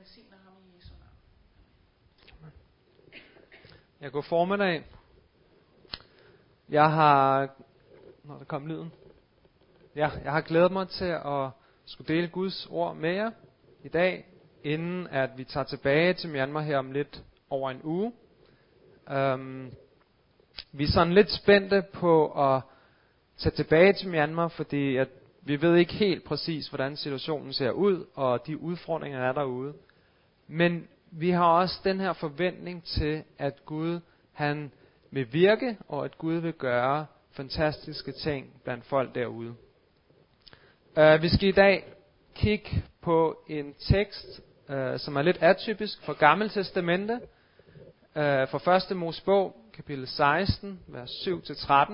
velsigner ham i Jesu navn. Jeg går formiddag. Jeg har... Når der kom lyden. Ja, jeg har glædet mig til at skulle dele Guds ord med jer i dag, inden at vi tager tilbage til Myanmar her om lidt over en uge. Um, vi er sådan lidt spændte på at tage tilbage til Myanmar, fordi at vi ved ikke helt præcis, hvordan situationen ser ud, og de udfordringer, der er derude. Men vi har også den her forventning til, at Gud han vil virke, og at Gud vil gøre fantastiske ting blandt folk derude. Uh, vi skal i dag kigge på en tekst, uh, som er lidt atypisk for Gamle Testamente, uh, fra 1. Mosebog, kapitel 16, vers 7-13,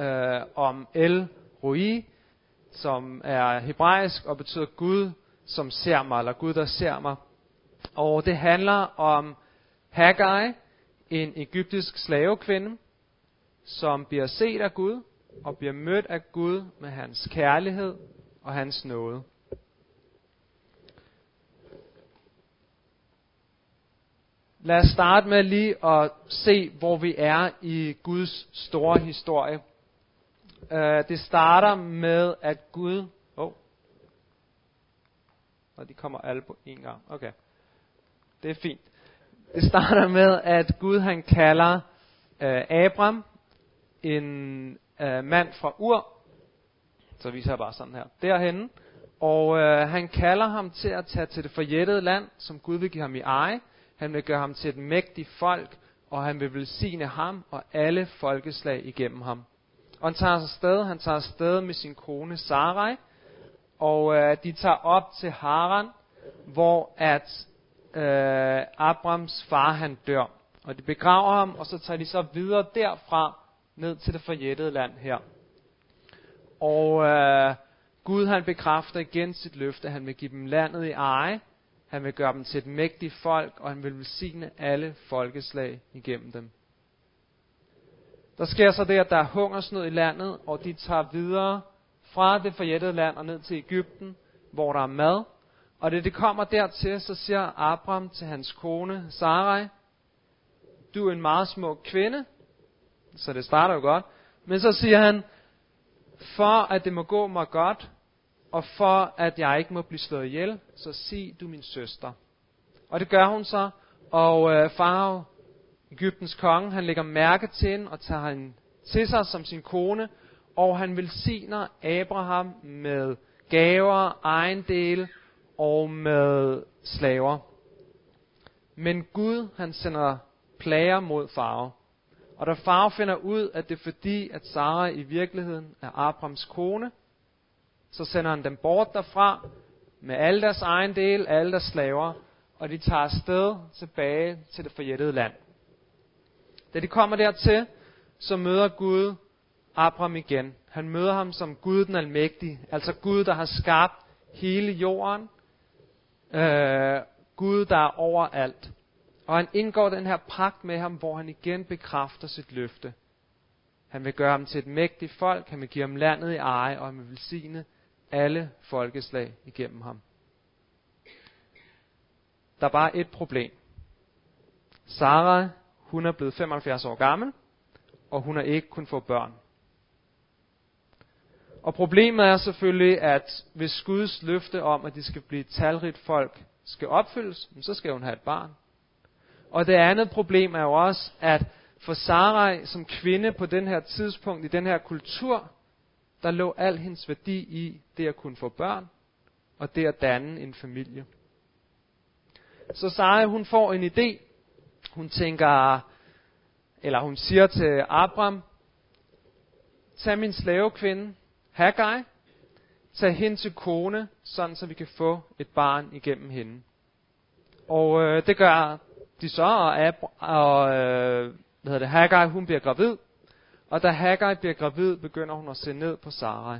uh, om El Roi, som er hebraisk og betyder Gud, som ser mig, eller Gud, der ser mig. Og det handler om Haggai, en egyptisk slavekvinde, som bliver set af Gud, og bliver mødt af Gud med hans kærlighed og hans nåde. Lad os starte med lige at se, hvor vi er i Guds store historie. Øh, det starter med, at Gud... Og de kommer alle på en gang. Okay. Det er fint. Det starter med, at Gud han kalder øh, Abram, en øh, mand fra Ur. Så viser jeg bare sådan her. derhen, Og øh, han kalder ham til at tage til det forjættede land, som Gud vil give ham i eje. Han vil gøre ham til et mægtigt folk, og han vil velsigne ham og alle folkeslag igennem ham. Og han tager afsted, han tager afsted med sin kone Sarai, og øh, de tager op til Haran, hvor at øh, Abrams far han dør. Og de begraver ham, og så tager de så videre derfra ned til det forjættede land her. Og øh, Gud han bekræfter igen sit løfte, han vil give dem landet i eje, han vil gøre dem til et mægtigt folk, og han vil velsigne alle folkeslag igennem dem. Der sker så det, at der er hungersnød i landet, og de tager videre fra det forjættede land og ned til Ægypten, hvor der er mad. Og det det kommer dertil, så siger Abraham til hans kone Sarai, du er en meget smuk kvinde, så det starter jo godt. Men så siger han, for at det må gå mig godt, og for at jeg ikke må blive slået ihjel, så sig du min søster. Og det gør hun så, og øh, Farao Ægyptens konge, han lægger mærke til hende og tager hende til sig som sin kone, og han velsigner Abraham med gaver, ejendele og med slaver. Men Gud, han sender plager mod farve. Og da far finder ud, at det er fordi, at Sara i virkeligheden er Abrahams kone, så sender han dem bort derfra med alle deres ejendele, alle deres slaver, og de tager afsted tilbage til det forjættede land. Da de kommer dertil, så møder Gud Abraham igen. Han møder ham som Gud den almægtige, altså Gud, der har skabt hele jorden. Øh, Gud, der er overalt. Og han indgår den her pagt med ham, hvor han igen bekræfter sit løfte. Han vil gøre ham til et mægtigt folk, han vil give ham landet i eje, og han vil velsigne alle folkeslag igennem ham. Der er bare et problem. Sarah hun er blevet 75 år gammel, og hun har ikke kun få børn. Og problemet er selvfølgelig, at hvis Guds løfte om, at de skal blive talrigt folk, skal opfyldes, så skal hun have et barn. Og det andet problem er jo også, at for Sarai som kvinde på den her tidspunkt, i den her kultur, der lå al hendes værdi i det at kunne få børn, og det at danne en familie. Så Sarai, hun får en idé, hun tænker, eller hun siger til Abraham, tag min slavekvinde, Haggai, tag hen til kone, sådan så vi kan få et barn igennem hende. Og øh, det gør de så, og, Ab- og øh, hvad hedder det, Haggai, hun bliver gravid. Og da Haggai bliver gravid, begynder hun at se ned på Sarai.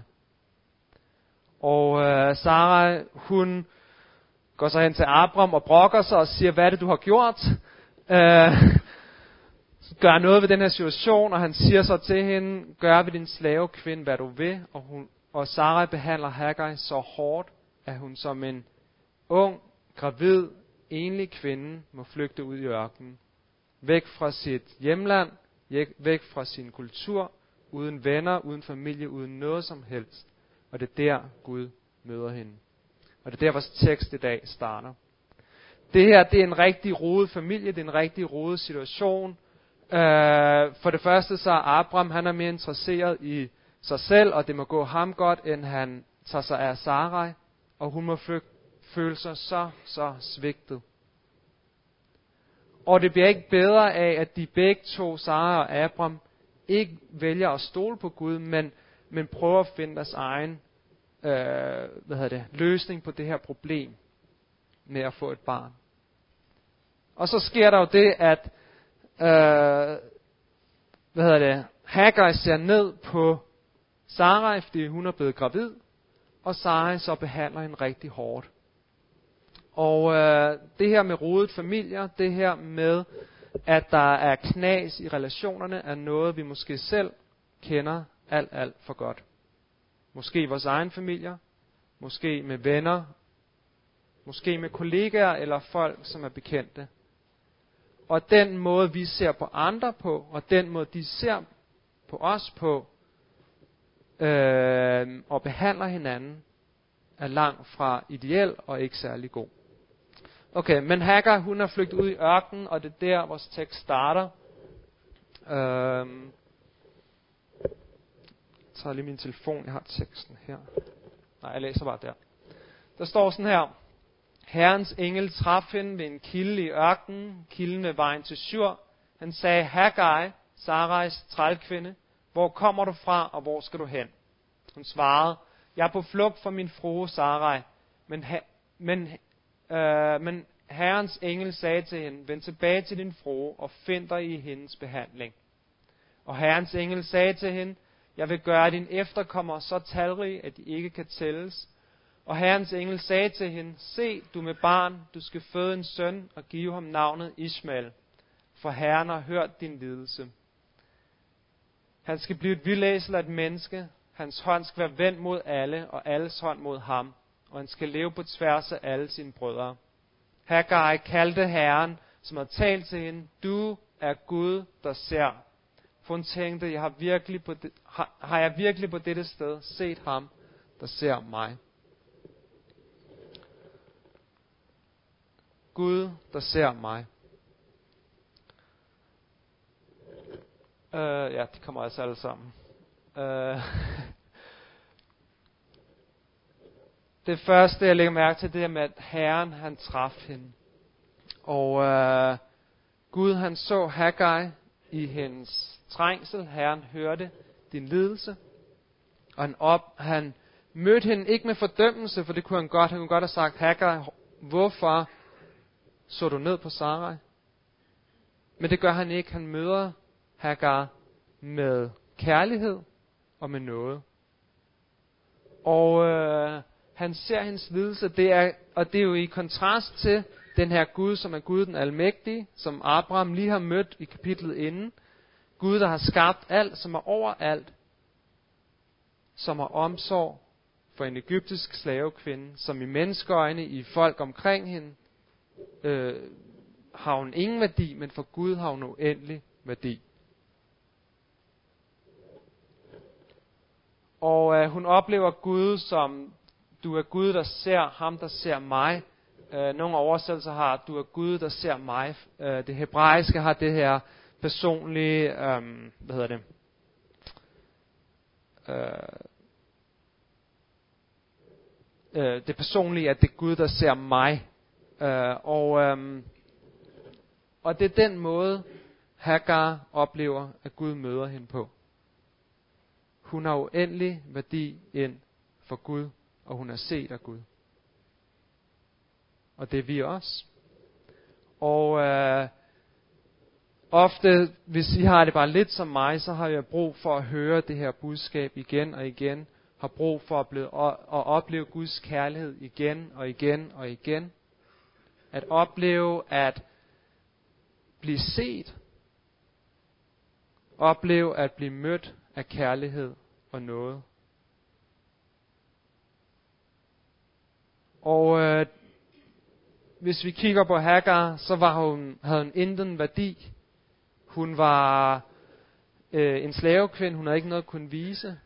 Og øh, Sarai, hun går så hen til Abram og brokker sig og siger, hvad er det, du har gjort? Øh, gør noget ved den her situation, og han siger så til hende, gør ved din slave kvinde, hvad du vil. Og, hun, og Sarah behandler Haggai så hårdt, at hun som en ung gravid, enlig kvinde må flygte ud i ørkenen. Væk fra sit hjemland, væk fra sin kultur, uden venner, uden familie, uden noget som helst. Og det er der, Gud møder hende. Og det er der, vores tekst i dag starter. Det her, det er en rigtig rodet familie, det er en rigtig rodet situation. Øh, for det første så er Abraham, han er mere interesseret i sig selv, og det må gå ham godt, end han tager sig af Sarai. Og hun må føle sig så, så svigtet. Og det bliver ikke bedre af, at de begge to, Sara og Abraham, ikke vælger at stole på Gud, men, men prøver at finde deres egen øh, hvad hedder det, løsning på det her problem med at få et barn. Og så sker der jo det, at øh, hvad hedder det, Hagar ser ned på Sarai, fordi hun er blevet gravid, og Sarai så behandler hende rigtig hårdt. Og øh, det her med rodet familier, det her med, at der er knas i relationerne, er noget, vi måske selv kender alt, alt for godt. Måske i vores egen familier, måske med venner, måske med kollegaer eller folk, som er bekendte. Og den måde, vi ser på andre på, og den måde, de ser på os på, øh, og behandler hinanden, er langt fra ideel og ikke særlig god. Okay, men Hagar, hun er flygtet ud i ørkenen, og det er der, vores tekst starter. Øhm, jeg tager lige min telefon, jeg har teksten her. Nej, jeg læser bare der. Der står sådan her. Herrens engel traf hende ved en kilde i ørkenen, kilden ved vejen til Syr. Han sagde, Haggai, Sarais trælkvinde, hvor kommer du fra, og hvor skal du hen? Hun svarede, jeg er på flugt fra min frue Sarai, men, ha- men Øh, men Herrens engel sagde til hende, vend tilbage til din frue og find dig i hendes behandling. Og Herrens engel sagde til hende, jeg vil gøre din efterkommer så talrig, at de ikke kan tælles. Og Herrens engel sagde til hende, se, du med barn, du skal føde en søn og give ham navnet Ismael, for Herren har hørt din lidelse. Han skal blive et vildæsel af et menneske, hans hånd skal være vendt mod alle, og alles hånd mod ham og han skal leve på tværs af alle sine brødre. Haggai kaldte Herren, som har talt til hende, du er Gud, der ser. For hun tænkte, jeg har, virkelig på det, har, har jeg virkelig på dette sted set ham, der ser mig. Gud, der ser mig. Uh, ja, de kommer altså alle sammen. Uh, Det første, jeg lægger mærke til, det er med, at Herren, han traf hende. Og uh, Gud, han så Haggai i hendes trængsel. Herren hørte din lidelse. Og han, op, han mødte hende ikke med fordømmelse, for det kunne han godt. Han kunne godt have sagt, Haggai, hvorfor så du ned på Sarai? Men det gør han ikke. Han møder Hagar med kærlighed og med noget. Og øh, han ser hendes lidelse, det er, og det er jo i kontrast til den her Gud, som er Gud den almægtige, som Abraham lige har mødt i kapitlet inden. Gud, der har skabt alt, som er over alt, som har omsorg for en egyptisk slavekvinde, som i menneskeøjne, i folk omkring hende, øh, har hun ingen værdi, men for Gud har hun uendelig værdi. Og øh, hun oplever Gud som du er Gud, der ser ham, der ser mig. Øh, nogle oversættelser har, du er Gud, der ser mig. Øh, det hebraiske har det her personlige, øh, hvad hedder det? Øh, øh, det personlige, at det er Gud, der ser mig. Øh, og, øh, og det er den måde, Hagar oplever, at Gud møder hende på. Hun har uendelig værdi ind for Gud og hun er set af Gud. Og det er vi også. Og øh, ofte, hvis I har det bare lidt som mig, så har jeg brug for at høre det her budskab igen og igen. Har brug for at, blive, at, opleve Guds kærlighed igen og igen og igen. At opleve at blive set. Opleve at blive mødt af kærlighed og noget. Og øh, hvis vi kigger på Hagar, så var hun, havde hun intet værdi. Hun var øh, en slavekvinde, hun havde ikke noget at kunne vise.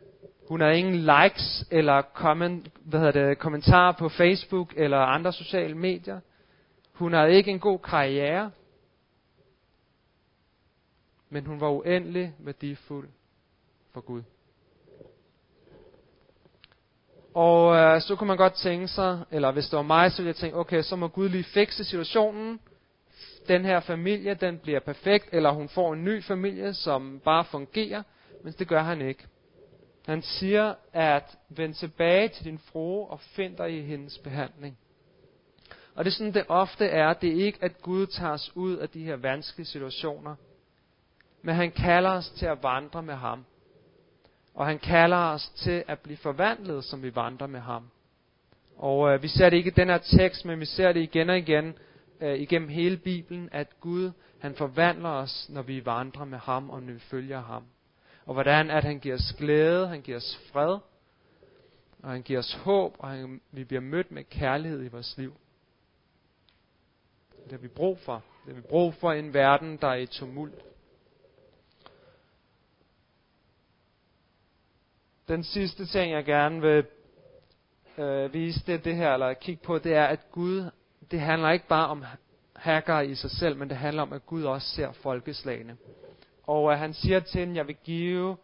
Hun havde ingen likes eller comment, hvad hedder det, kommentarer på Facebook eller andre sociale medier. Hun havde ikke en god karriere. Men hun var uendelig værdifuld for Gud. Og øh, så kunne man godt tænke sig, eller hvis det var mig, så ville jeg tænke, okay, så må Gud lige fikse situationen. Den her familie, den bliver perfekt, eller hun får en ny familie, som bare fungerer. Men det gør han ikke. Han siger, at vend tilbage til din frue og find dig i hendes behandling. Og det er sådan, det ofte er. Det er ikke, at Gud tager os ud af de her vanskelige situationer. Men han kalder os til at vandre med ham. Og han kalder os til at blive forvandlet, som vi vandrer med ham. Og øh, vi ser det ikke i den her tekst, men vi ser det igen og igen øh, igennem hele Bibelen, at Gud han forvandler os, når vi vandrer med ham og når vi følger ham. Og hvordan at han giver os glæde, han giver os fred, og han giver os håb, og han, vi bliver mødt med kærlighed i vores liv. Det har vi brug for. Det har vi brug for i en verden, der er i tumult. Den sidste ting, jeg gerne vil øh, vise det, det her, eller kigge på, det er, at Gud, det handler ikke bare om Hagar i sig selv, men det handler om, at Gud også ser folkeslagene. Og øh, han siger til hende, jeg vil give,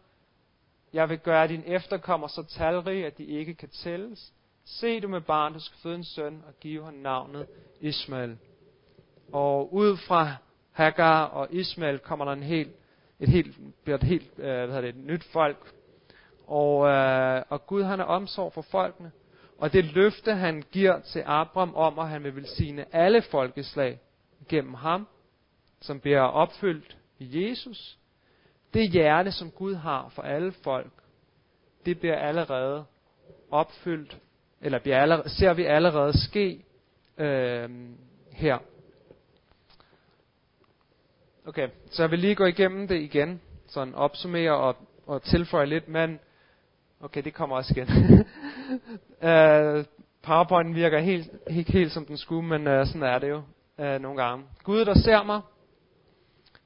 jeg vil gøre din efterkommer så talrig, at de ikke kan tælles. Se du med barn, du skal føde en søn, og give ham navnet Ismael. Og ud fra Hagar og Ismael kommer der en helt, et helt, bliver et helt, øh, hvad hedder det, et nyt folk, og, øh, og Gud han er omsorg for folkene. Og det løfte han giver til Abraham om, at han vil velsigne alle folkeslag gennem ham, som bliver opfyldt i Jesus. Det hjerte, som Gud har for alle folk, det bliver allerede opfyldt, eller bliver allerede, ser vi allerede ske øh, her. Okay, så jeg vil lige gå igennem det igen, sådan opsummere og, og tilføje lidt, men Okay, det kommer også igen. uh, PowerPoint virker helt, ikke helt som den skulle, men uh, sådan er det jo uh, nogle gange. Gud, der ser mig.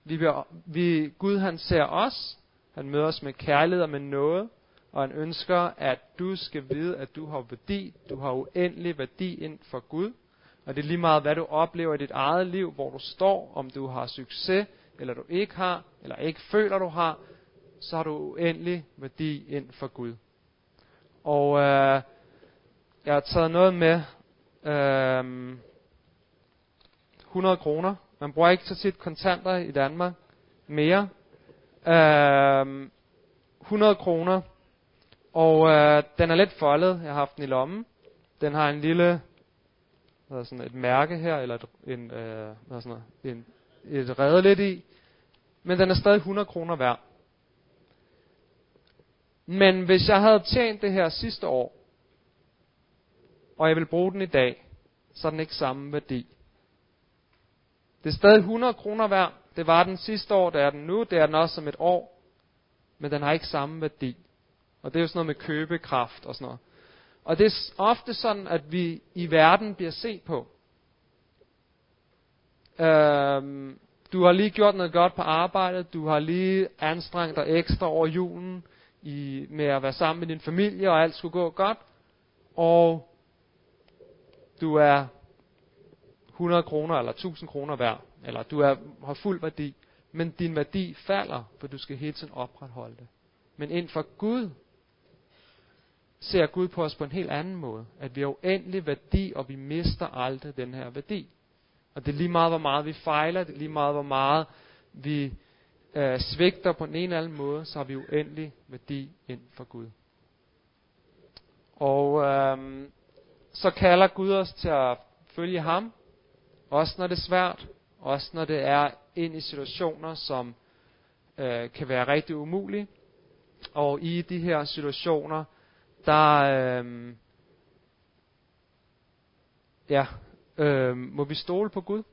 Vi, bliver, vi, Gud, han ser os. Han møder os med kærlighed og med noget. Og han ønsker, at du skal vide, at du har værdi. Du har uendelig værdi ind for Gud. Og det er lige meget, hvad du oplever i dit eget liv, hvor du står, om du har succes, eller du ikke har, eller ikke føler, du har, så har du uendelig værdi ind for Gud. Og øh, jeg har taget noget med. Øh, 100 kroner. Man bruger ikke så tit kontanter i Danmark mere. Øh, 100 kroner. Og øh, den er lidt foldet. Jeg har haft den i lommen. Den har en lille hvad sådan et mærke her, eller et, en, øh, hvad sådan noget, en, et redde lidt i. Men den er stadig 100 kroner værd. Men hvis jeg havde tjent det her sidste år, og jeg vil bruge den i dag, så er den ikke samme værdi. Det er stadig 100 kroner værd. Det var den sidste år, det er den nu, det er den også om et år. Men den har ikke samme værdi. Og det er jo sådan noget med købekraft og sådan noget. Og det er ofte sådan, at vi i verden bliver set på. Øhm, du har lige gjort noget godt på arbejdet, du har lige anstrengt dig ekstra over julen, i, med at være sammen med din familie, og alt skulle gå godt, og du er 100 kroner eller 1000 kroner værd, eller du er, har fuld værdi, men din værdi falder, for du skal hele tiden opretholde det. Men ind for Gud ser Gud på os på en helt anden måde. At vi har uendelig værdi, og vi mister aldrig den her værdi. Og det er lige meget, hvor meget vi fejler, det er lige meget, hvor meget vi øh, svigter på den ene eller anden måde, så har vi uendelig værdi ind for Gud. Og øh, så kalder Gud os til at følge ham, også når det er svært, også når det er ind i situationer, som øh, kan være rigtig umulige. Og i de her situationer, der øh, ja, øh, må vi stole på Gud.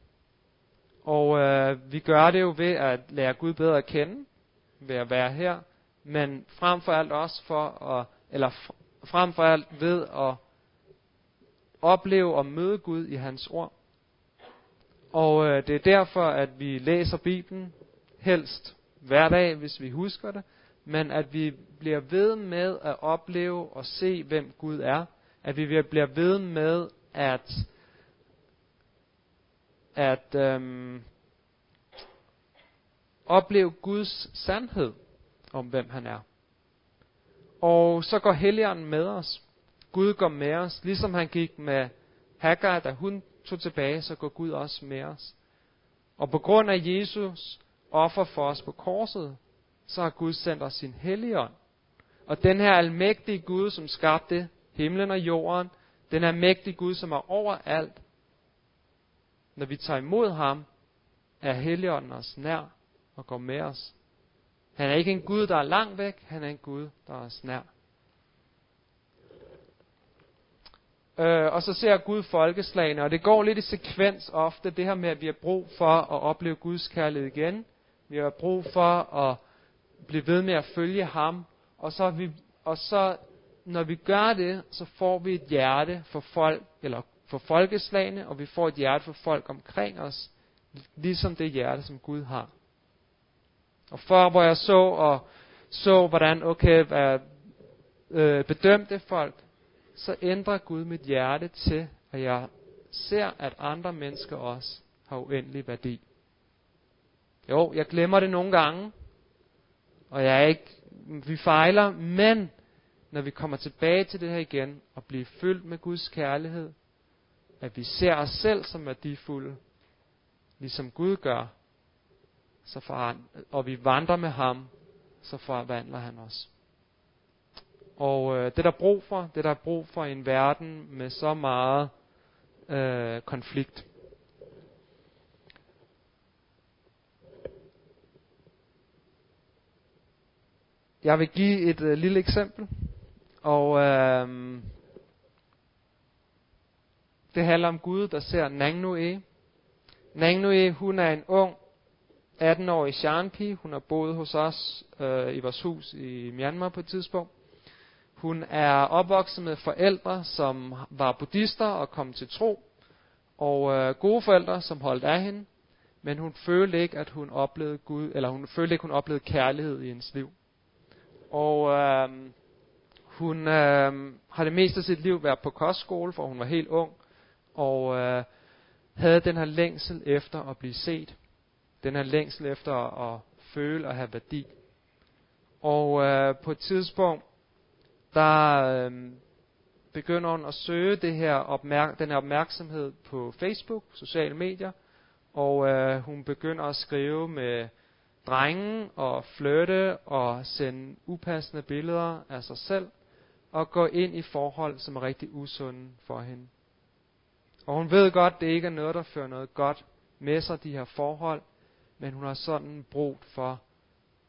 Og øh, vi gør det jo ved at lære Gud bedre at kende, ved at være her, men frem for alt også for at, eller frem for alt ved at opleve og møde Gud i hans ord. Og øh, det er derfor, at vi læser Bibelen, helst hver dag, hvis vi husker det, men at vi bliver ved med at opleve og se, hvem Gud er. At vi bliver ved med at, at øhm, opleve Guds sandhed om, hvem han er. Og så går Helligånden med os. Gud går med os, ligesom han gik med Hagar, da hun tog tilbage, så går Gud også med os. Og på grund af Jesus offer for os på korset, så har Gud sendt os sin helligånd. Og den her almægtige Gud, som skabte himlen og jorden, den almægtige Gud, som er over alt, når vi tager imod ham, er helligånden os nær og går med os. Han er ikke en Gud, der er langt væk, han er en Gud, der er os nær. Øh, og så ser Gud folkeslagene, og det går lidt i sekvens ofte, det her med, at vi har brug for at opleve Guds kærlighed igen. Vi har brug for at blive ved med at følge ham, og så, vi, og så når vi gør det, så får vi et hjerte for folk, eller for folkeslagene, og vi får et hjerte for folk omkring os, ligesom det hjerte, som Gud har. Og før, hvor jeg så og så, hvordan, okay, hvad, øh, bedømte folk, så ændrer Gud mit hjerte til, at jeg ser, at andre mennesker også har uendelig værdi. Jo, jeg glemmer det nogle gange, og jeg er ikke, vi fejler, men når vi kommer tilbage til det her igen, og bliver fyldt med Guds kærlighed, at vi ser os selv som værdifulde, ligesom Gud gør, så forand- og vi vandrer med ham, så forvandler han os. Og øh, det der er brug for, det der er brug for i en verden med så meget øh, konflikt. Jeg vil give et øh, lille eksempel, og øh, det handler om Gud, der ser Nangnue. Nangnue, hun er en ung 18-årig Shanpi. Hun har boet hos os øh, i vores hus i Myanmar på et tidspunkt. Hun er opvokset med forældre, som var buddhister og kom til tro, og øh, gode forældre, som holdt af hende, men hun følte ikke, at hun oplevede Gud, eller hun følte ikke, hun oplevede kærlighed i hendes liv. Og øh, hun øh, har det meste af sit liv været på kostskole, for hun var helt ung, og øh, havde den her længsel efter at blive set. Den her længsel efter at føle og have værdi. Og øh, på et tidspunkt, der øh, begynder hun at søge det her opmærk- den her opmærksomhed på Facebook, sociale medier, og øh, hun begynder at skrive med drenge og flirte og sende upassende billeder af sig selv og gå ind i forhold, som er rigtig usunde for hende. Og hun ved godt, det ikke er noget, der fører noget godt med sig, de her forhold, men hun har sådan brug for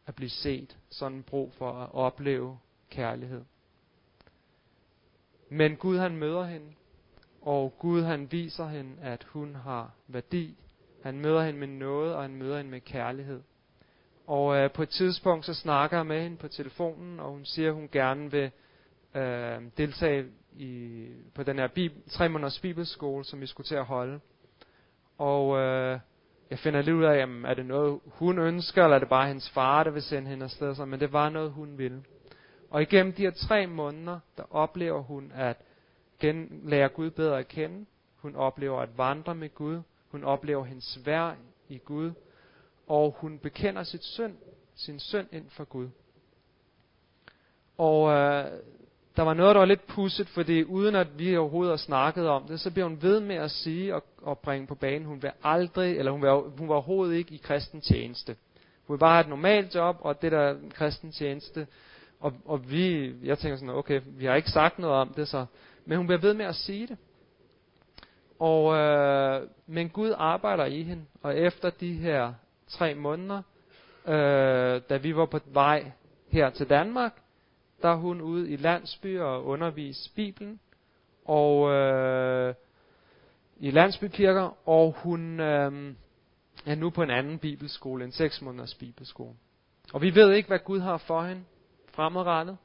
at blive set, sådan brug for at opleve kærlighed. Men Gud han møder hende, og Gud han viser hende, at hun har værdi. Han møder hende med noget, og han møder hende med kærlighed. Og øh, på et tidspunkt så snakker jeg med hende på telefonen, og hun siger, at hun gerne vil øh, deltage i, på den her bib, tre måneders bibelskole, som vi skulle til at holde. Og øh, jeg finder lidt ud af, jamen, er det noget, hun ønsker, eller er det bare hendes far, der vil sende hende afsted? Så, men det var noget, hun ville. Og igennem de her tre måneder, der oplever hun at gen, lære Gud bedre at kende. Hun oplever at vandre med Gud. Hun oplever hendes værd i Gud. Og hun bekender sit synd, sin synd ind for Gud. Og øh, der var noget, der var lidt pusset, fordi uden at vi overhovedet har snakket om det, så bliver hun ved med at sige og, og bringe på banen, hun vil aldrig, eller hun, vil, hun var overhovedet ikke i kristen tjeneste. Hun vil bare have et normalt job, og det der kristen tjeneste, og, og vi, jeg tænker sådan, okay, vi har ikke sagt noget om det, så, men hun bliver ved med at sige det. Og, øh, men Gud arbejder i hende, og efter de her tre måneder, øh, da vi var på vej her til Danmark, der er hun ude i landsbyer og undervise Bibelen, og øh, i landsbykirker, og hun øh, er nu på en anden bibelskole, en seks måneders bibelskole. Og vi ved ikke, hvad Gud har for hende fremadrettet.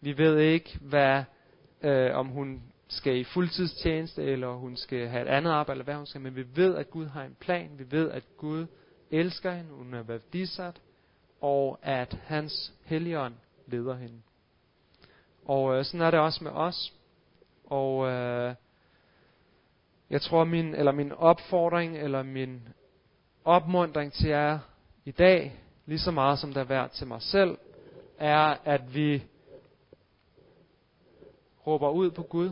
Vi ved ikke, hvad, øh, om hun skal i fuldtidstjeneste, eller hun skal have et andet arbejde, eller hvad hun skal, men vi ved, at Gud har en plan. Vi ved, at Gud elsker hende, hun er værdisat, og at hans helligånd leder hende. Og øh, sådan er det også med os. Og øh, jeg tror, min, eller min opfordring, eller min opmundring til jer i dag, lige så meget som der er værd til mig selv, er, at vi råber ud på Gud,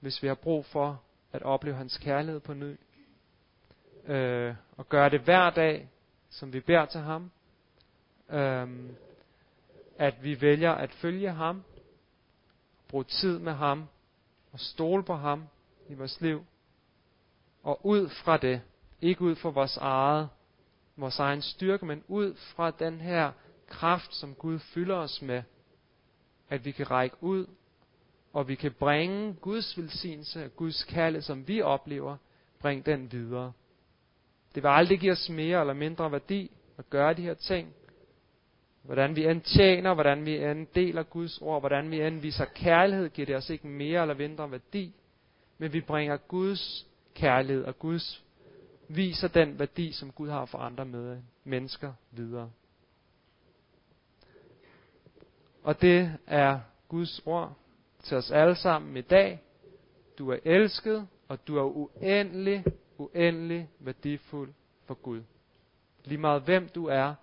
hvis vi har brug for at opleve hans kærlighed på ny. Øh, og gøre det hver dag, som vi beder til ham. Øh, at vi vælger at følge ham, bruge tid med ham, og stole på ham i vores liv. Og ud fra det, ikke ud fra vores eget, vores egen styrke, men ud fra den her kraft, som Gud fylder os med, at vi kan række ud, og vi kan bringe Guds velsignelse, Guds kærlighed, som vi oplever, bringe den videre. Det vil aldrig give os mere eller mindre værdi at gøre de her ting. Hvordan vi end tjener, hvordan vi end deler Guds ord, hvordan vi end viser kærlighed, giver det os ikke mere eller mindre værdi. Men vi bringer Guds kærlighed og Guds viser den værdi, som Gud har for andre med mennesker videre. Og det er Guds ord til os alle sammen i dag. Du er elsket, og du er uendelig, uendelig værdifuld for Gud. Lige meget hvem du er,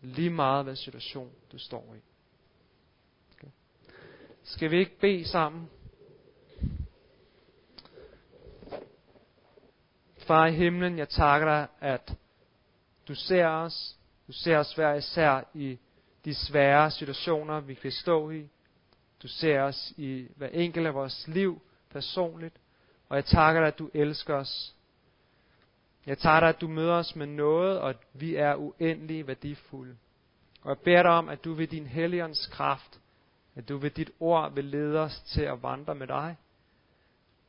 lige meget hvad situation du står i. Okay. Skal vi ikke bede sammen? Far i himlen, jeg takker dig, at du ser os. Du ser os hver især i de svære situationer, vi kan stå i. Du ser os i hver enkelt af vores liv personligt. Og jeg takker dig, at du elsker os. Jeg tager dig, at du møder os med noget, og at vi er uendelig værdifulde. Og jeg beder dig om, at du ved din helligånds kraft, at du ved dit ord vil lede os til at vandre med dig.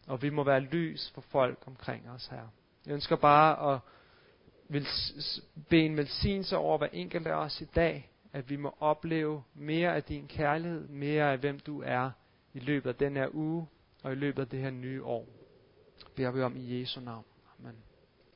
Og vi må være lys for folk omkring os her. Jeg ønsker bare at bede en velsignelse over hver enkelt af os i dag, at vi må opleve mere af din kærlighed, mere af hvem du er i løbet af den her uge og i løbet af det her nye år. Beder vi om i Jesu navn. Amen.